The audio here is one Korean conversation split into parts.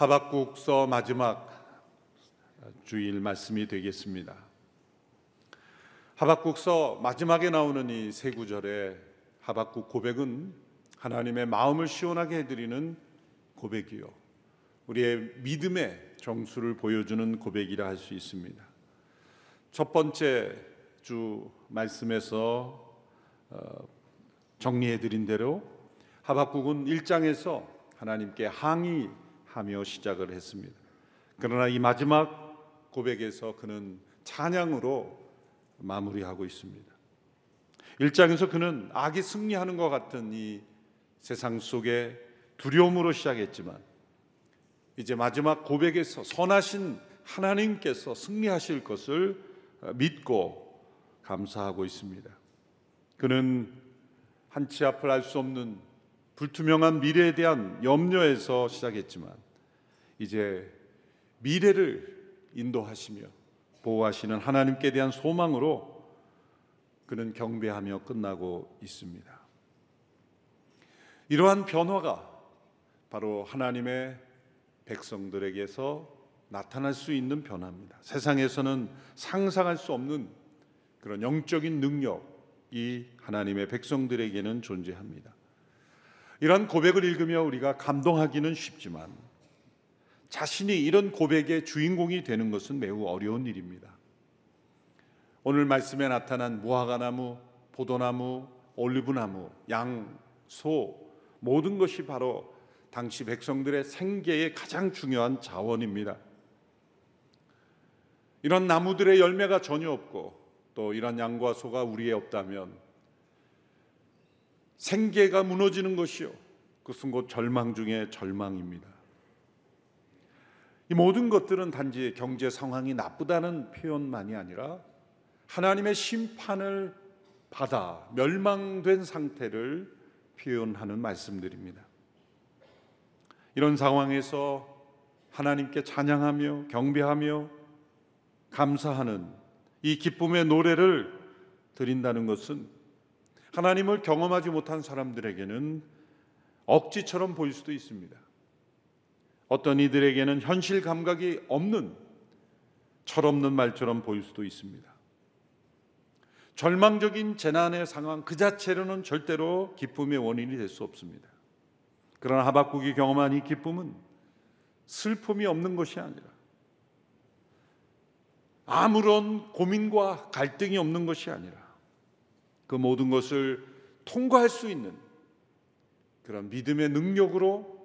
하박국서 마지막 주일 말씀이 되겠습니다. 하박국서 마지막에 나오는 이 세 구절의 하박국 고백은 하나님의 마음을 시원하게 해드리는 고백이요. 우리의 믿음의 정수를 보여주는 고백이라 할 수 있습니다. 첫 번째 주 말씀에서 어, 정리해 드린 대로 하박국은 1장에서 하나님께 항의 하며 시작을 했습니다. 그러나 이 마지막 고백에서 그는 찬양으로 마무리하고 있습니다. 1장에서 그는 악이 승리하는 것 같은 이 세상 속에 두려움으로 시작했지만 이제 마지막 고백에서 선하신 하나님께서 승리하실 것을 믿고 감사하고 있습니다. 그는 한치 앞을 알 수 없는 불투명한 미래에 대한 염려에서 시작했지만 이제 미래를 인도하시며 보호하시는 하나님께 대한 소망으로 그는 경배하며 끝나고 있습니다. 이러한 변화가 바로 하나님의 백성들에게서 나타날 수 있는 변화입니다. 세상에서는 상상할 수 없는 그런 영적인 능력이 하나님의 백성들에게는 존재합니다. 이러한 고백을 읽으며 우리가 감동하기는 쉽지만 자신이 이런 고백의 주인공이 되는 것은 매우 어려운 일입니다. 오늘 말씀에 나타난 무화과나무, 포도나무, 올리브나무, 양, 소 모든 것이 바로 당시 백성들의 생계의 가장 중요한 자원입니다. 이런 나무들의 열매가 전혀 없고 또 이런 양과 소가 우리에 없다면 생계가 무너지는 것이요. 그것은 곧 절망 중에 절망입니다. 이 모든 것들은 단지 경제 상황이 나쁘다는 표현만이 아니라 하나님의 심판을 받아 멸망된 상태를 표현하는 말씀들입니다. 이런 상황에서 하나님께 찬양하며 경배하며 감사하는 이 기쁨의 노래를 드린다는 것은 하나님을 경험하지 못한 사람들에게는 억지처럼 보일 수도 있습니다. 어떤 이들에게는 현실 감각이 없는 철없는 말처럼 보일 수도 있습니다. 절망적인 재난의 상황 그 자체로는 절대로 기쁨의 원인이 될 수 없습니다. 그러나 하박국이 경험한 이 기쁨은 슬픔이 없는 것이 아니라 아무런 고민과 갈등이 없는 것이 아니라 그 모든 것을 통과할 수 있는 그런 믿음의 능력으로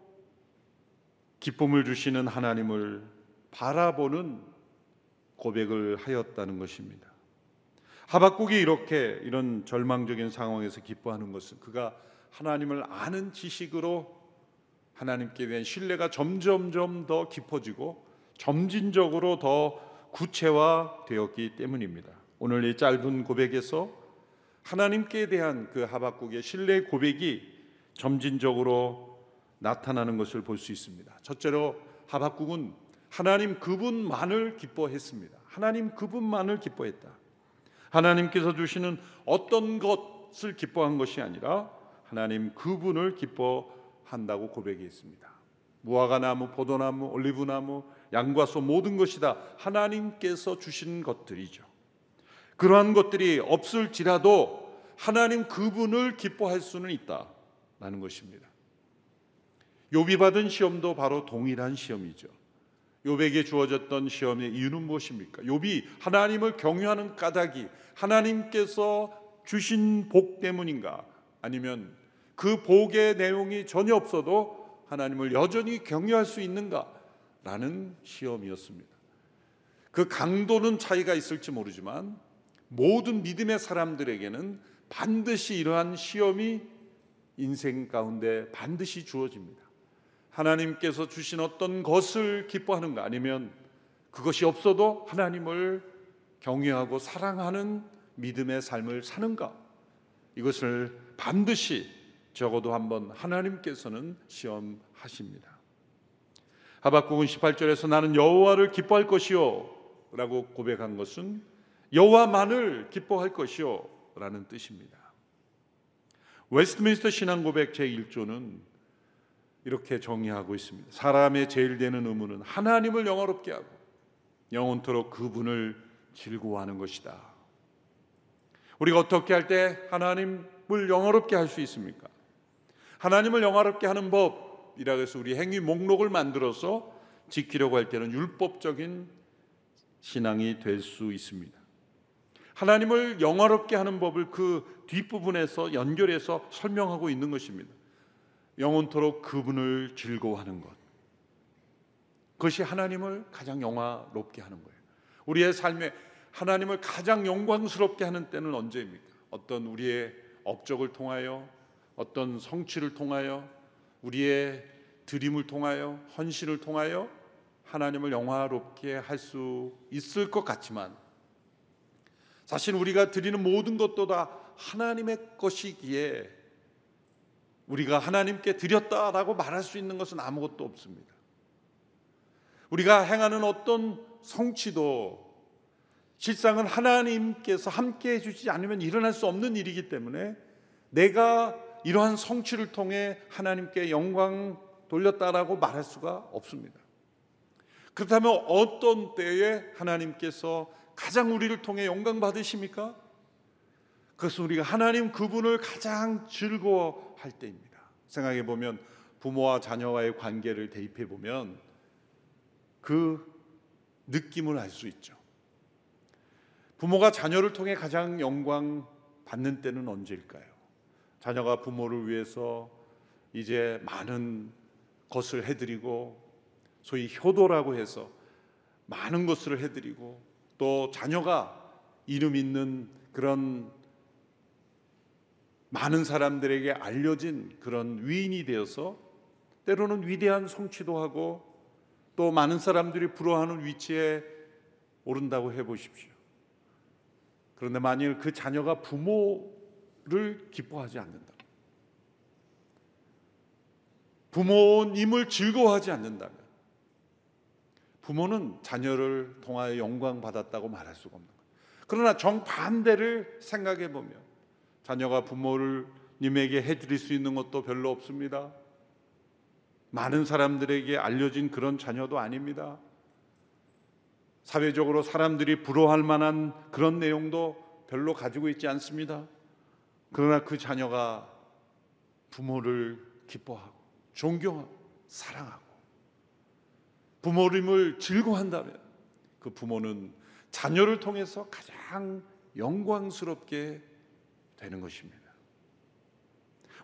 기쁨을 주시는 하나님을 바라보는 고백을 하였다는 것입니다. 하박국이 이렇게 이런 절망적인 상황에서 기뻐하는 것은 그가 하나님을 아는 지식으로 하나님께 대한 신뢰가 점점점 더 깊어지고 점진적으로 더 구체화되었기 때문입니다. 오늘 이 짧은 고백에서 하나님께 대한 그 하박국의 신뢰 고백이 점진적으로 나타나는 것을 볼 수 있습니다. 첫째로 하박국은 하나님 그분만을 기뻐했습니다. 하나님 그분만을 기뻐했다. 하나님께서 주시는 어떤 것을 기뻐한 것이 아니라 하나님 그분을 기뻐한다고 고백했습니다. 무화과 나무, 포도나무, 올리브나무, 양과 소 모든 것이 다 하나님께서 주신 것들이죠. 그러한 것들이 없을지라도 하나님 그분을 기뻐할 수는 있다라는 것입니다. 요비 받은 시험도 바로 동일한 시험이죠. 요백에 주어졌던 시험의 이유는 무엇입니까? 요비 하나님을 경유하는 까닭이 하나님께서 주신 복 때문인가? 아니면 그 복의 내용이 전혀 없어도 하나님을 여전히 경유할 수 있는가? 라는 시험이었습니다. 그 강도는 차이가 있을지 모르지만 모든 믿음의 사람들에게는 반드시 이러한 시험이 인생 가운데 반드시 주어집니다. 하나님께서 주신 어떤 것을 기뻐하는가 아니면 그것이 없어도 하나님을 경외하고 사랑하는 믿음의 삶을 사는가 이것을 반드시 적어도 한번 하나님께서는 시험하십니다. 하박국은 18절에서 나는 여호와를 기뻐할 것이요 라고 고백한 것은 여호와만을 기뻐할 것이요 라는 뜻입니다. 웨스트민스터 신앙 고백 제1조는 이렇게 정의하고 있습니다. 사람의 제일 되는 의무는 하나님을 영화롭게 하고 영원토록 그분을 즐거워하는 것이다. 우리가 어떻게 할 때 하나님을 영화롭게 할 수 있습니까? 하나님을 영화롭게 하는 법이라고 해서 우리 행위 목록을 만들어서 지키려고 할 때는 율법적인 신앙이 될 수 있습니다. 하나님을 영화롭게 하는 법을 그 뒷부분에서 연결해서 설명하고 있는 것입니다. 영원토록 그분을 즐거워하는 것. 그것이 하나님을 가장 영화롭게 하는 거예요. 우리의 삶에 하나님을 가장 영광스럽게 하는 때는 언제입니까? 어떤 우리의 업적을 통하여, 어떤 성취를 통하여, 우리의 드림을 통하여, 헌신을 통하여 하나님을 영화롭게 할 수 있을 것 같지만 사실 우리가 드리는 모든 것도 다 하나님의 것이기에 우리가 하나님께 드렸다라고 말할 수 있는 것은 아무것도 없습니다. 우리가 행하는 어떤 성취도 실상은 하나님께서 함께 해주지 않으면 일어날 수 없는 일이기 때문에 내가 이러한 성취를 통해 하나님께 영광 돌렸다라고 말할 수가 없습니다. 그렇다면 어떤 때에 하나님께서 가장 우리를 통해 영광 받으십니까? 그것은 우리가 하나님 그분을 가장 즐거워할 때입니다. 생각해 보면 부모와 자녀와의 관계를 대입해 보면 그 느낌을 알 수 있죠. 부모가 자녀를 통해 가장 영광 받는 때는 언제일까요? 자녀가 부모를 위해서 이제 많은 것을 해드리고 소위 효도라고 해서 많은 것을 해드리고 또 자녀가 이름 있는 그런 많은 사람들에게 알려진 그런 위인이 되어서 때로는 위대한 성취도 하고 또 많은 사람들이 부러워하는 위치에 오른다고 해 보십시오. 그런데 만일 그 자녀가 부모를 기뻐하지 않는다. 부모님을 즐거워하지 않는다면 부모는 자녀를 통하여 영광 받았다고 말할 수가 없는 거예요. 그러나 정반대를 생각해 보면 자녀가 부모를 님에게 해 드릴 수 있는 것도 별로 없습니다. 많은 사람들에게 알려진 그런 자녀도 아닙니다. 사회적으로 사람들이 부러워할 만한 그런 내용도 별로 가지고 있지 않습니다. 그러나 그 자녀가 부모를 기뻐하고 존경하고 사랑하고 부모님을 즐거워한다면 그 부모는 자녀를 통해서 가장 영광스럽게 되는 것입니다.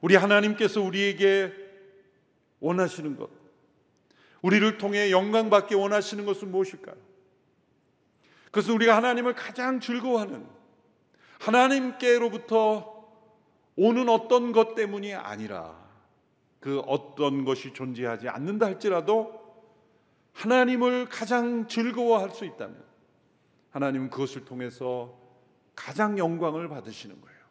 우리 하나님께서 우리에게 원하시는 것, 우리를 통해 영광받게 원하시는 것은 무엇일까요? 그것은 우리가 하나님을 가장 즐거워하는 하나님께로부터 오는 어떤 것 때문이 아니라 그 어떤 것이 존재하지 않는다 할지라도 하나님을 가장 즐거워할 수 있다면 하나님은 그것을 통해서 가장 영광을 받으시는 거예요.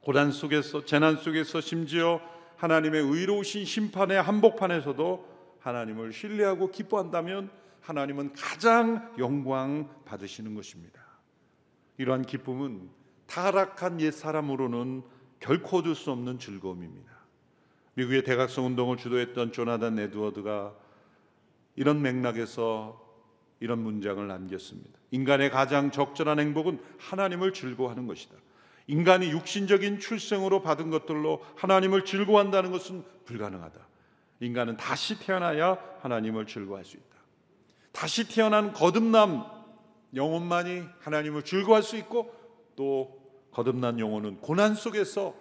고난 속에서 재난 속에서 심지어 하나님의 의로우신 심판의 한복판에서도 하나님을 신뢰하고 기뻐한다면 하나님은 가장 영광 받으시는 것입니다. 이러한 기쁨은 타락한 옛 사람으로는 결코 얻을 수 없는 즐거움입니다. 미국의 대각성 운동을 주도했던 조나단 에드워드가 이런 맥락에서 이런 문장을 남겼습니다. 인간의 가장 적절한 행복은 하나님을 즐거워하는 것이다. 인간이 육신적인 출생으로 받은 것들로 하나님을 즐거워한다는 것은 불가능하다. 인간은 다시 태어나야 하나님을 즐거워할 수 있다. 다시 태어난 거듭남 영혼만이 하나님을 즐거워할 수 있고 또 거듭난 영혼은 고난 속에서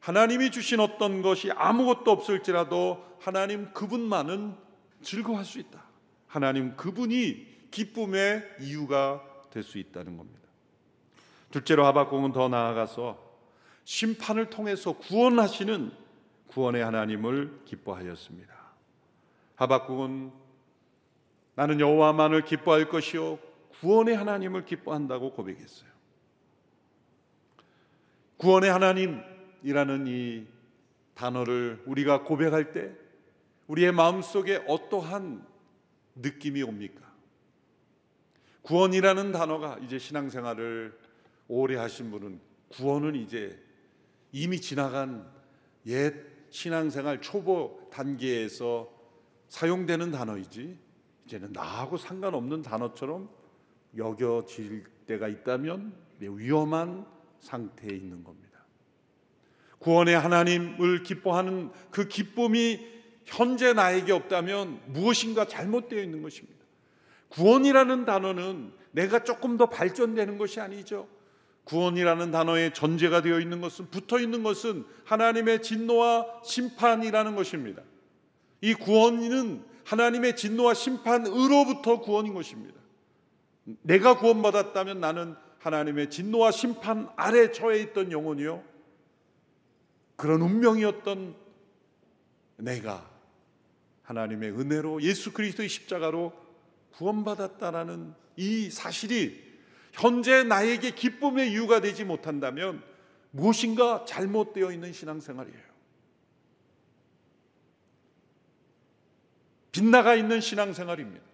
하나님이 주신 어떤 것이 아무것도 없을지라도 하나님 그분만은 즐거워할 수 있다. 하나님 그분이 기쁨의 이유가 될 수 있다는 겁니다. 둘째로 하박국은 더 나아가서 심판을 통해서 구원하시는 구원의 하나님을 기뻐하였습니다. 하박국은 나는 여호와만을 기뻐할 것이요 구원의 하나님을 기뻐한다고 고백했어요. 구원의 하나님이라는 이 단어를 우리가 고백할 때 우리의 마음속에 어떠한 느낌이 옵니까? 구원이라는 단어가 이제 신앙생활을 오래 하신 분은 구원은 이제 이미 지나간 옛 신앙생활 초보 단계에서 사용되는 단어이지 이제는 나하고 상관없는 단어처럼 여겨질 때가 있다면 위험한 상태에 있는 겁니다. 구원의 하나님을 기뻐하는 그 기쁨이 현재 나에게 없다면 무엇인가 잘못되어 있는 것입니다. 구원이라는 단어는 내가 조금 더 발전되는 것이 아니죠. 구원이라는 단어의 전제가 되어 있는 것은 붙어 있는 것은 하나님의 진노와 심판이라는 것입니다. 이 구원은 하나님의 진노와 심판으로부터 구원인 것입니다. 내가 구원받았다면 나는 하나님의 진노와 심판 아래 처해 있던 영혼이요. 그런 운명이었던 내가 하나님의 은혜로 예수 그리스도의 십자가로 구원받았다라는 이 사실이 현재 나에게 기쁨의 이유가 되지 못한다면 무엇인가 잘못되어 있는 신앙생활이에요. 빗나가 있는 신앙생활입니다.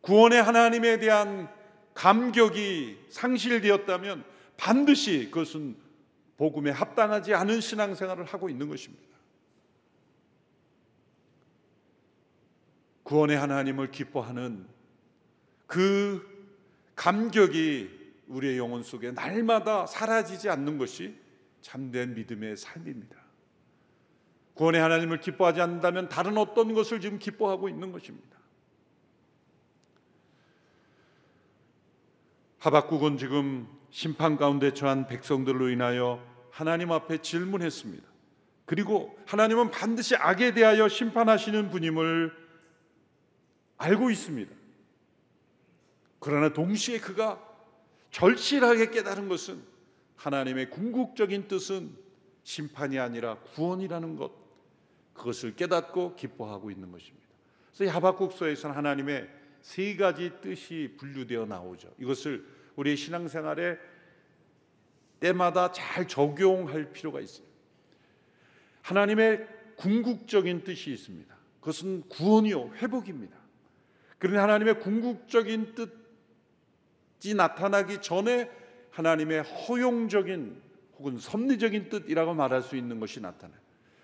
구원의 하나님에 대한 감격이 상실되었다면 반드시 그것은 복음에 합당하지 않은 신앙생활을 하고 있는 것입니다. 구원의 하나님을 기뻐하는 그 감격이 우리의 영혼 속에 날마다 사라지지 않는 것이 참된 믿음의 삶입니다. 구원의 하나님을 기뻐하지 않는다면 다른 어떤 것을 지금 기뻐하고 있는 것입니다. 하박국은 지금 심판 가운데 처한 백성들로 인하여 하나님 앞에 질문했습니다. 그리고 하나님은 반드시 악에 대하여 심판하시는 분임을 알고 있습니다. 그러나 동시에 그가 절실하게 깨달은 것은 하나님의 궁극적인 뜻은 심판이 아니라 구원이라는 것 그것을 깨닫고 기뻐하고 있는 것입니다. 그래서 하박국서에서는 하나님의 세 가지 뜻이 분류되어 나오죠. 이것을 우리의 신앙생활에 때마다 잘 적용할 필요가 있어요. 하나님의 궁극적인 뜻이 있습니다. 그것은 구원이요 회복입니다. 그러나 하나님의 궁극적인 뜻이 나타나기 전에 하나님의 허용적인 혹은 섭리적인 뜻이라고 말할 수 있는 것이 나타나요.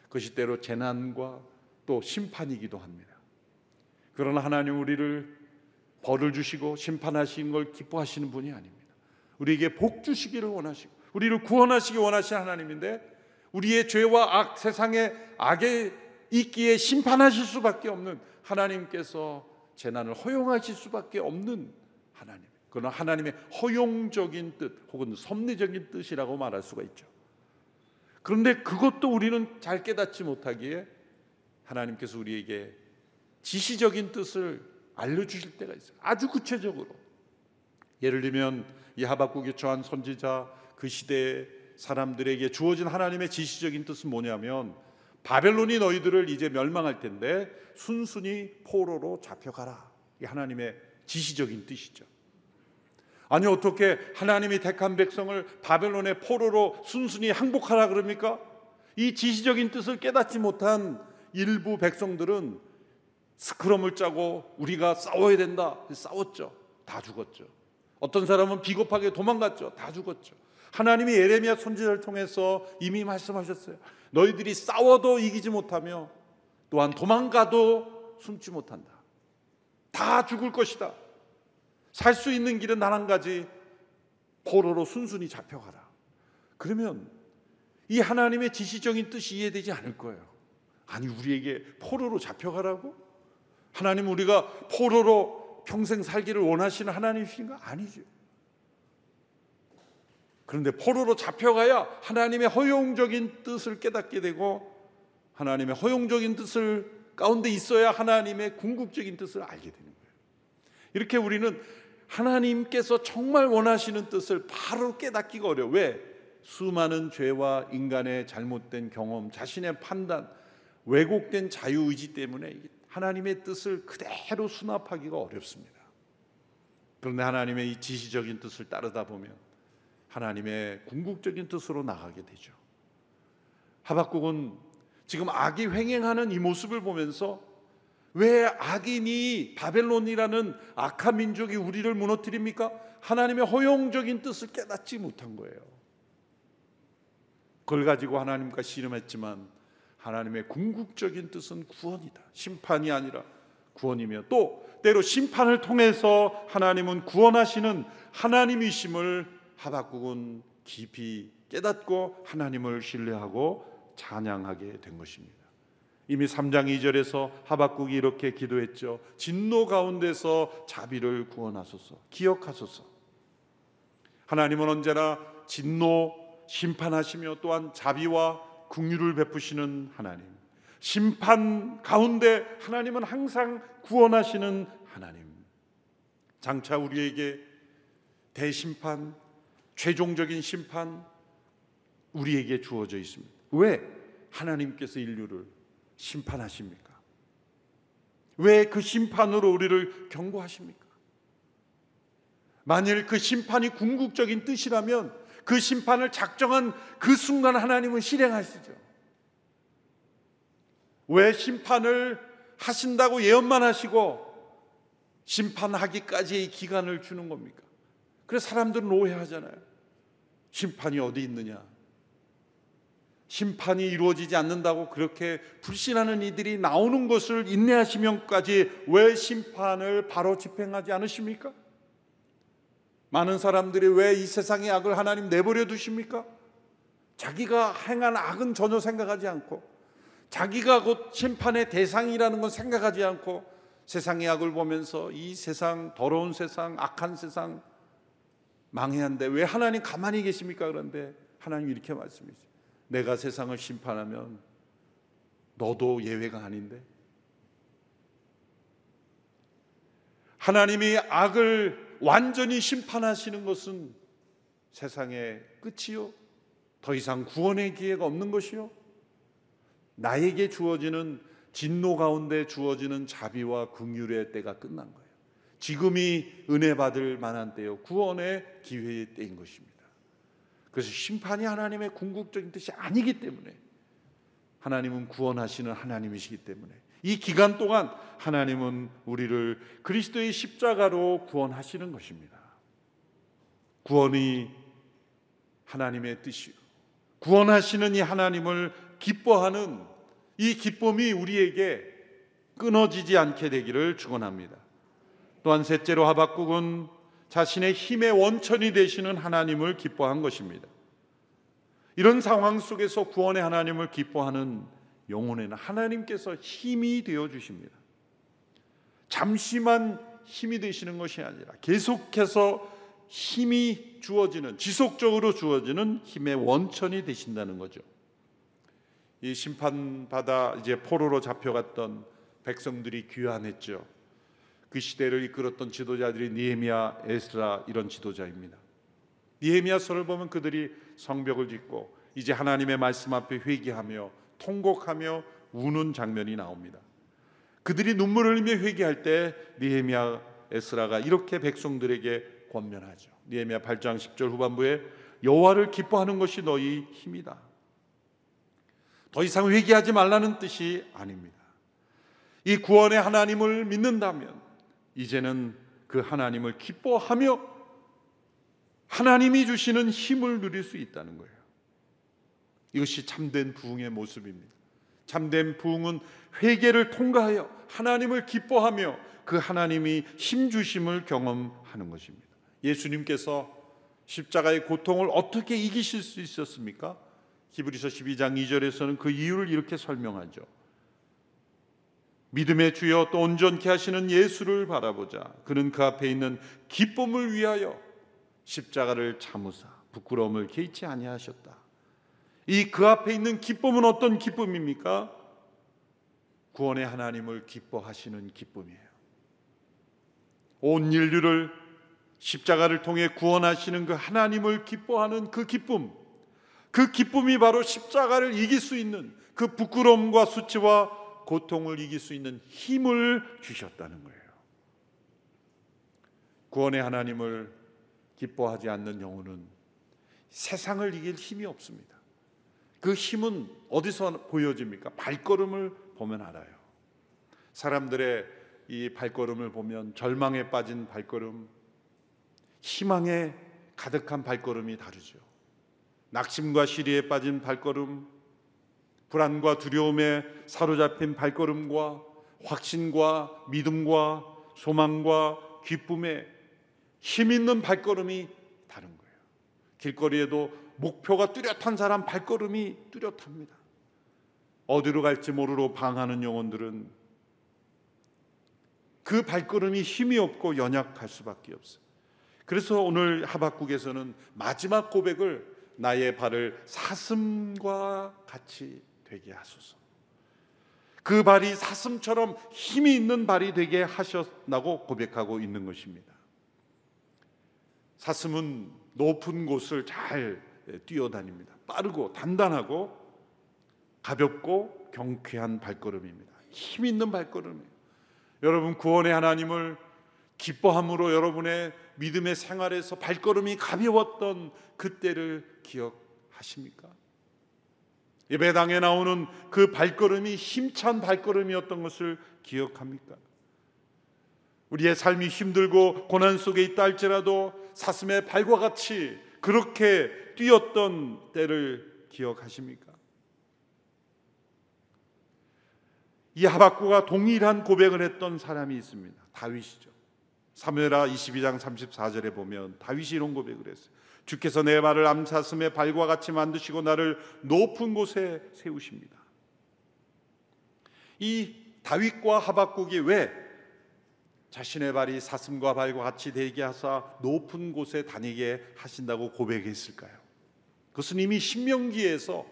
그것이 때로 재난과 또 심판이기도 합니다. 그러나 하나님 우리를 벌을 주시고 심판하신 걸 기뻐하시는 분이 아닙니다. 우리에게 복 주시기를 원하시고 우리를 구원하시기 원하시는 하나님인데 우리의 죄와 악 세상의 악에 있기에 심판하실 수밖에 없는 하나님께서 재난을 허용하실 수밖에 없는 하나님. 그러나 하나님의 허용적인 뜻 혹은 섭리적인 뜻이라고 말할 수가 있죠. 그런데 그것도 우리는 잘 깨닫지 못하기에 하나님께서 우리에게 지시적인 뜻을 알려주실 때가 있어요. 아주 구체적으로. 예를 들면 이 하박국에 처한 선지자 그 시대의 사람들에게 주어진 하나님의 지시적인 뜻은 뭐냐면 바벨론이 너희들을 이제 멸망할 텐데 순순히 포로로 잡혀가라. 이 하나님의 지시적인 뜻이죠. 아니 어떻게 하나님이 택한 백성을 바벨론의 포로로 순순히 항복하라 그럽니까? 이 지시적인 뜻을 깨닫지 못한 일부 백성들은 스크럼을 짜고 우리가 싸워야 된다. 싸웠죠. 다 죽었죠. 어떤 사람은 비겁하게 도망갔죠. 다 죽었죠. 하나님이 예레미야 선지자를 통해서 이미 말씀하셨어요. 너희들이 싸워도 이기지 못하며 또한 도망가도 숨지 못한다. 다 죽을 것이다. 살 수 있는 길은 단 한 가지 포로로 순순히 잡혀가라. 그러면 이 하나님의 지시적인 뜻이 이해되지 않을 거예요. 아니 우리에게 포로로 잡혀가라고? 하나님 우리가 포로로 평생 살기를 원하시는 하나님이신가? 아니죠. 그런데 포로로 잡혀가야 하나님의 허용적인 뜻을 깨닫게 되고 하나님의 허용적인 뜻을 가운데 있어야 하나님의 궁극적인 뜻을 알게 되는 거예요. 이렇게 우리는 하나님께서 정말 원하시는 뜻을 바로 깨닫기가 어려워. 왜? 수많은 죄와 인간의 잘못된 경험, 자신의 판단, 왜곡된 자유의지 때문에 하나님의 뜻을 그대로 수납하기가 어렵습니다. 그런데 하나님의 이 지시적인 뜻을 따르다 보면 하나님의 궁극적인 뜻으로 나가게 되죠. 하박국은 지금 악이 횡행하는 이 모습을 보면서 왜 악인이 바벨론이라는 악한 민족이 우리를 무너뜨립니까? 하나님의 허용적인 뜻을 깨닫지 못한 거예요. 그걸 가지고 하나님과 씨름했지만 하나님의 궁극적인 뜻은 구원이다. 심판이 아니라 구원이며 또 때로 심판을 통해서 하나님은 구원하시는 하나님이심을 하박국은 깊이 깨닫고 하나님을 신뢰하고 찬양하게 된 것입니다. 이미 3장 2절에서 하박국이 이렇게 기도했죠. 진노 가운데서 자비를 구원하소서. 기억하소서. 하나님은 언제나 진노 심판하시며 또한 자비와 긍휼을 베푸시는 하나님. 심판 가운데 하나님은 항상 구원하시는 하나님. 장차 우리에게 대심판, 최종적인 심판 우리에게 주어져 있습니다. 왜 하나님께서 인류를 심판하십니까? 왜 그 심판으로 우리를 경고하십니까? 만일 그 심판이 궁극적인 뜻이라면 그 심판을 작정한 그 순간 하나님은 실행하시죠. 왜 심판을 하신다고 예언만 하시고 심판하기까지의 기간을 주는 겁니까? 그래서 사람들은 오해하잖아요. 심판이 어디 있느냐? 심판이 이루어지지 않는다고 그렇게 불신하는 이들이 나오는 것을 인내하시면까지 왜 심판을 바로 집행하지 않으십니까? 많은 사람들이 왜 이 세상의 악을 하나님 내버려 두십니까? 자기가 행한 악은 전혀 생각하지 않고 자기가 곧 심판의 대상이라는 건 생각하지 않고 세상의 악을 보면서 이 세상 더러운 세상 악한 세상 망해야 한데 왜 하나님 가만히 계십니까? 그런데 하나님 이렇게 말씀이죠. 내가 세상을 심판하면 너도 예외가 아닌데 하나님이 악을 완전히 심판하시는 것은 세상의 끝이요. 더 이상 구원의 기회가 없는 것이요. 나에게 주어지는 진노 가운데 주어지는 자비와 긍휼의 때가 끝난 거예요. 지금이 은혜 받을 만한 때요. 구원의 기회의 때인 것입니다. 그래서 심판이 하나님의 궁극적인 뜻이 아니기 때문에 하나님은 구원하시는 하나님이시기 때문에 이 기간 동안 하나님은 우리를 그리스도의 십자가로 구원하시는 것입니다. 구원이 하나님의 뜻이요. 구원하시는 이 하나님을 기뻐하는 이 기쁨이 우리에게 끊어지지 않게 되기를 축원합니다. 또한 셋째로 하박국은 자신의 힘의 원천이 되시는 하나님을 기뻐한 것입니다. 이런 상황 속에서 구원의 하나님을 기뻐하는 영혼에는 하나님께서 힘이 되어 주십니다. 잠시만 힘이 되시는 것이 아니라 계속해서 힘이 주어지는 지속적으로 주어지는 힘의 원천이 되신다는 거죠. 이 심판받아 이제 포로로 잡혀갔던 백성들이 귀환했죠. 그 시대를 이끌었던 지도자들이 니에미야, 에스라 이런 지도자입니다. 니에미야서를 보면 그들이 성벽을 짓고 이제 하나님의 말씀 앞에 회개하며 통곡하며 우는 장면이 나옵니다. 그들이 눈물을 흘리며 회개할 때 니에미야, 에스라가 이렇게 백성들에게 권면하죠. 니에미야 8장 10절 후반부에 여호와를 기뻐하는 것이 너희 힘이다. 더 이상 회개하지 말라는 뜻이 아닙니다. 이 구원의 하나님을 믿는다면 이제는 그 하나님을 기뻐하며 하나님이 주시는 힘을 누릴 수 있다는 거예요. 이것이 참된 부흥의 모습입니다. 참된 부흥은 회개를 통과하여 하나님을 기뻐하며 그 하나님이 힘 주심을 경험하는 것입니다. 예수님께서 십자가의 고통을 어떻게 이기실 수 있었습니까? 히브리서 12장 2절에서는 그 이유를 이렇게 설명하죠. 믿음의 주여 또 온전케 하시는 예수를 바라보자. 그는 그 앞에 있는 기쁨을 위하여 십자가를 참으사 부끄러움을 개의치 아니하셨다. 이 그 앞에 있는 기쁨은 어떤 기쁨입니까? 구원의 하나님을 기뻐하시는 기쁨이에요. 온 인류를 십자가를 통해 구원하시는 그 하나님을 기뻐하는 그 기쁨. 그 기쁨이 바로 십자가를 이길 수 있는 그 부끄러움과 수치와 고통을 이길 수 있는 힘을 주셨다는 거예요. 구원의 하나님을 기뻐하지 않는 영혼은 세상을 이길 힘이 없습니다. 그 힘은 어디서 보여집니까? 발걸음을 보면 알아요. 사람들의 이 발걸음을 보면 절망에 빠진 발걸음, 희망에 가득한 발걸음이 다르죠. 낙심과 시리에 빠진 발걸음, 불안과 두려움에 사로잡힌 발걸음과 확신과 믿음과 소망과 기쁨에 힘 있는 발걸음이 다른 거예요. 길거리에도 목표가 뚜렷한 사람 발걸음이 뚜렷합니다. 어디로 갈지 모르러 방하는 영혼들은 그 발걸음이 힘이 없고 연약할 수밖에 없어요. 그래서 오늘 하박국에서는 마지막 고백을 나의 발을 사슴과 같이 되게 하소서. 그 발이 사슴처럼 힘이 있는 발이 되게 하셨다고 고백하고 있는 것입니다. 사슴은 높은 곳을 잘 뛰어다닙니다. 빠르고 단단하고 가볍고 경쾌한 발걸음입니다. 힘 있는 발걸음이에요. 여러분 구원의 하나님을 기뻐함으로 여러분의 믿음의 생활에서 발걸음이 가벼웠던 그때를 기억하십니까? 예배당에 나오는 그 발걸음이 힘찬 발걸음이었던 것을 기억합니까? 우리의 삶이 힘들고 고난 속에 있다 할지라도 사슴의 발과 같이 그렇게 뛰었던 때를 기억하십니까? 이 하박구가 동일한 고백을 했던 사람이 있습니다. 다윗이죠. 사무엘하 22장 34절에 보면 다윗이 이런 고백을 했어요. 주께서 내 발을 암사슴의 발과 같이 만드시고 나를 높은 곳에 세우십니다. 이 다윗과 하박국이 왜 자신의 발이 사슴과 발과 같이 되게 하사 높은 곳에 다니게 하신다고 고백했을까요? 그것은 이미 신명기에서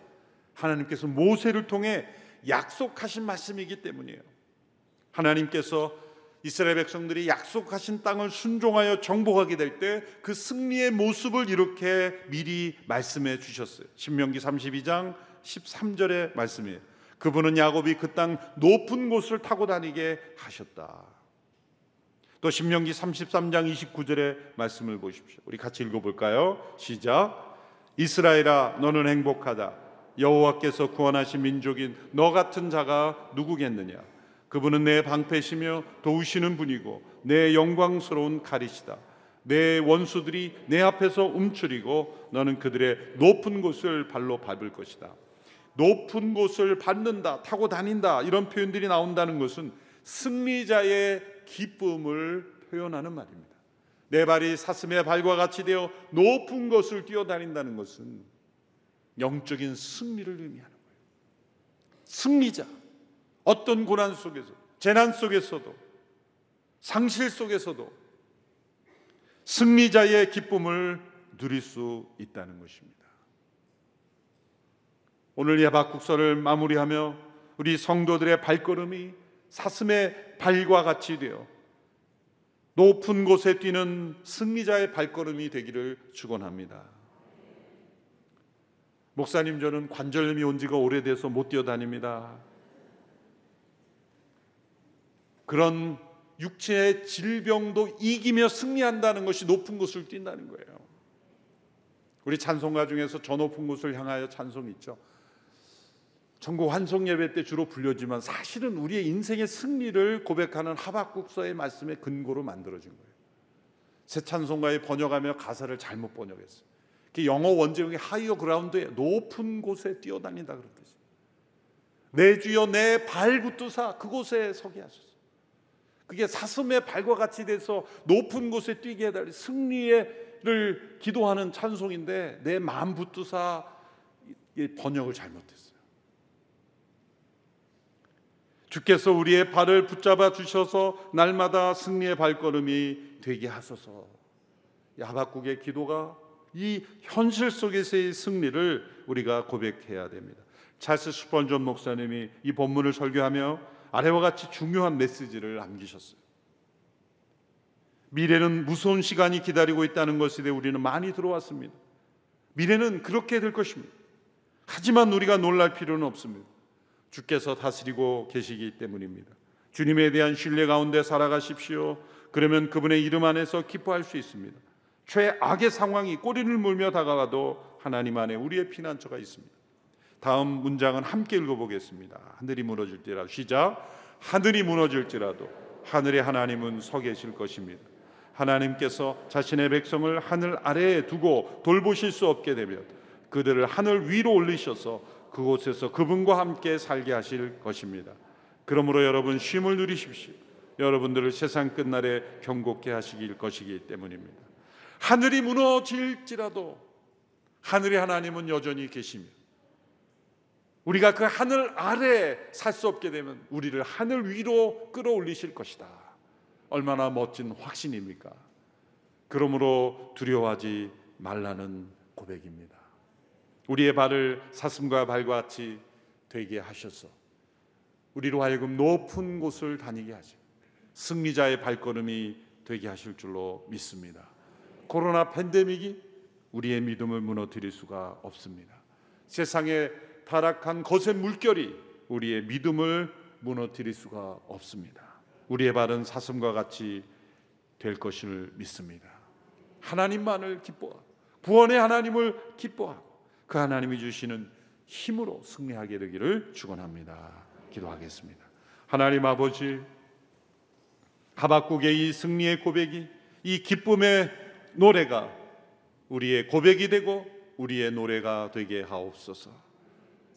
하나님께서 모세를 통해 약속하신 말씀이기 때문이에요. 하나님께서 이스라엘 백성들이 약속하신 땅을 순종하여 정복하게 될 때 그 승리의 모습을 이렇게 미리 말씀해 주셨어요. 신명기 32장 13절의 말씀이에요. 그분은 야곱이 그 땅 높은 곳을 타고 다니게 하셨다. 또 신명기 33장 29절의 말씀을 보십시오. 우리 같이 읽어 볼까요? 시작. 이스라엘아 너는 행복하다. 여호와께서 구원하신 민족인 너 같은 자가 누구겠느냐? 그분은 내 방패시며 도우시는 분이고 내 영광스러운 칼이시다. 내 원수들이 내 앞에서 움츠리고 너는 그들의 높은 곳을 발로 밟을 것이다. 높은 곳을 밟는다, 타고 다닌다 이런 표현들이 나온다는 것은 승리자의 기쁨을 표현하는 말입니다. 내 발이 사슴의 발과 같이 되어 높은 곳을 뛰어다닌다는 것은 영적인 승리를 의미하는 거예요. 승리자. 어떤 고난 속에서, 재난 속에서도, 상실 속에서도 승리자의 기쁨을 누릴 수 있다는 것입니다. 오늘 예박국서를 마무리하며 우리 성도들의 발걸음이 사슴의 발과 같이 되어 높은 곳에 뛰는 승리자의 발걸음이 되기를 축원합니다. 목사님 저는 관절염이 온 지가 오래돼서 못 뛰어다닙니다. 그런 육체의 질병도 이기며 승리한다는 것이 높은 곳을 뛴다는 거예요. 우리 찬송가 중에서 저 높은 곳을 향하여 찬송 있죠. 전국 환송 예배 때 주로 불려지만 사실은 우리의 인생의 승리를 고백하는 하박국서의 말씀의 근거로 만들어진 거예요. 새 찬송가에 번역하며 가사를 잘못 번역했어요. 영어 원제형이 하이어 그라운드에 높은 곳에 뛰어다닌다 그런 뜻이에요. 내 주여 내 발 붙드사 그곳에 서게 하소서. 그게 사슴의 발과 같이 돼서 높은 곳에 뛰게 해달리 승리를 기도하는 찬송인데 내 마음 붙드사 번역을 잘못했어요. 주께서 우리의 발을 붙잡아 주셔서 날마다 승리의 발걸음이 되게 하소서. 야박국의 기도가 이 현실 속에서의 승리를 우리가 고백해야 됩니다. 찰스 스펀전 목사님이 이 본문을 설교하며 아래와 같이 중요한 메시지를 남기셨어요. 미래는 무서운 시간이 기다리고 있다는 것에 대해 우리는 많이 들어왔습니다. 미래는 그렇게 될 것입니다. 하지만 우리가 놀랄 필요는 없습니다. 주께서 다스리고 계시기 때문입니다. 주님에 대한 신뢰 가운데 살아가십시오. 그러면 그분의 이름 안에서 기뻐할 수 있습니다. 최악의 상황이 꼬리를 물며 다가와도 하나님 안에 우리의 피난처가 있습니다. 다음 문장은 함께 읽어보겠습니다. 하늘이 무너질지라도 시작. 하늘이 무너질지라도 하늘의 하나님은 서 계실 것입니다. 하나님께서 자신의 백성을 하늘 아래에 두고 돌보실 수 없게 되면 그들을 하늘 위로 올리셔서 그곳에서 그분과 함께 살게 하실 것입니다. 그러므로 여러분 쉼을 누리십시오. 여러분들을 세상 끝날에 경고케 하시길 것이기 때문입니다. 하늘이 무너질지라도 하늘의 하나님은 여전히 계십니다. 우리가 그 하늘 아래 살 수 없게 되면 우리를 하늘 위로 끌어올리실 것이다. 얼마나 멋진 확신입니까? 그러므로 두려워하지 말라는 고백입니다. 우리의 발을 사슴과 발과 같이 되게 하셔서 우리로 하여금 높은 곳을 다니게 하시 승리자의 발걸음이 되게 하실 줄로 믿습니다. 코로나 팬데믹이 우리의 믿음을 무너뜨릴 수가 없습니다. 세상에 타락한 거센 물결이 우리의 믿음을 무너뜨릴 수가 없습니다. 우리의 발은 사슴과 같이 될 것을 믿습니다. 하나님만을 기뻐하고 구원의 하나님을 기뻐하고 그 하나님이 주시는 힘으로 승리하게 되기를 축원합니다. 기도하겠습니다. 하나님 아버지 하박국의 이 승리의 고백이 이 기쁨의 노래가 우리의 고백이 되고 우리의 노래가 되게 하옵소서.